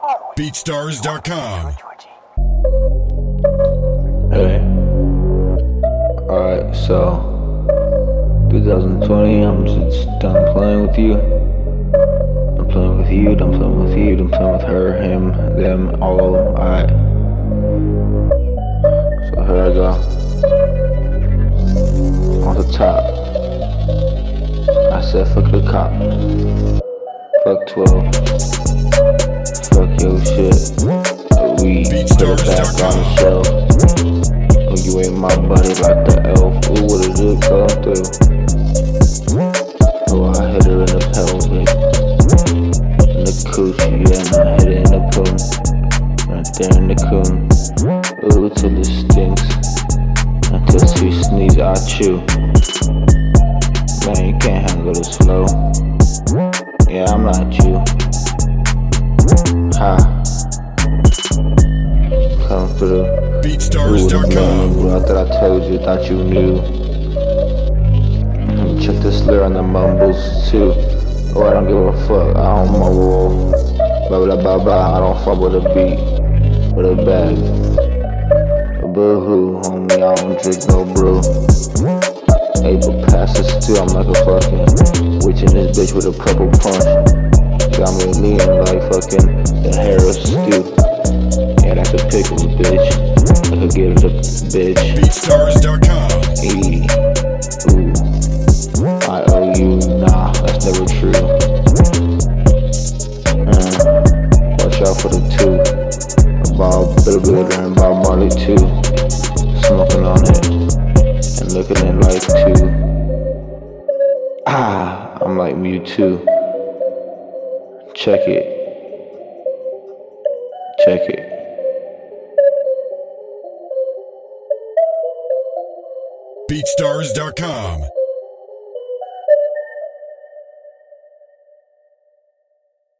BeatStars.com. Hey. Alright, so 2020, I'm just done playing with you. I'm playing with you, done playing with you, done playing with her, him, them, all of them. Alright. So here I go. On the top. I said fuck the cop. Fuck 12. Your shit. We put it back on the shelf. Oh, you ain't my buddy like the elf. Ooh, what is it going through? Oh, I hit her in the pelvic. In the coochie, yeah, and I hit it in the poon. Right there in the coon. Ooh, till it stinks. Until she sneeze, I chew. Man, you can't handle this flow. Yeah, I'm not you. Ha. Come through. BeatStars.com. I thought I told you, thought you knew. Check the slur on the mumbles too. Oh, I don't give a fuck. I don't mumble. Blah blah blah blah. I don't fuck with a beat, with a bag. Boo hoo, homie. I don't drink no brew. Able passes too. I'm like a fucking witch in this bitch with a purple punch. Me leaning like fucking the hair of stew. Yeah, that's a pickle, bitch. I could give it a bitch. BeatStars.com. E. Ooh. I owe you. Nah, that's never true. Uh, watch out for the two. Bob Bitter Glitter and Bob Marley too. Smoking on it and looking at it like two. Ah, I'm like Mewtwo. Check it. Check it. BeatStars.com.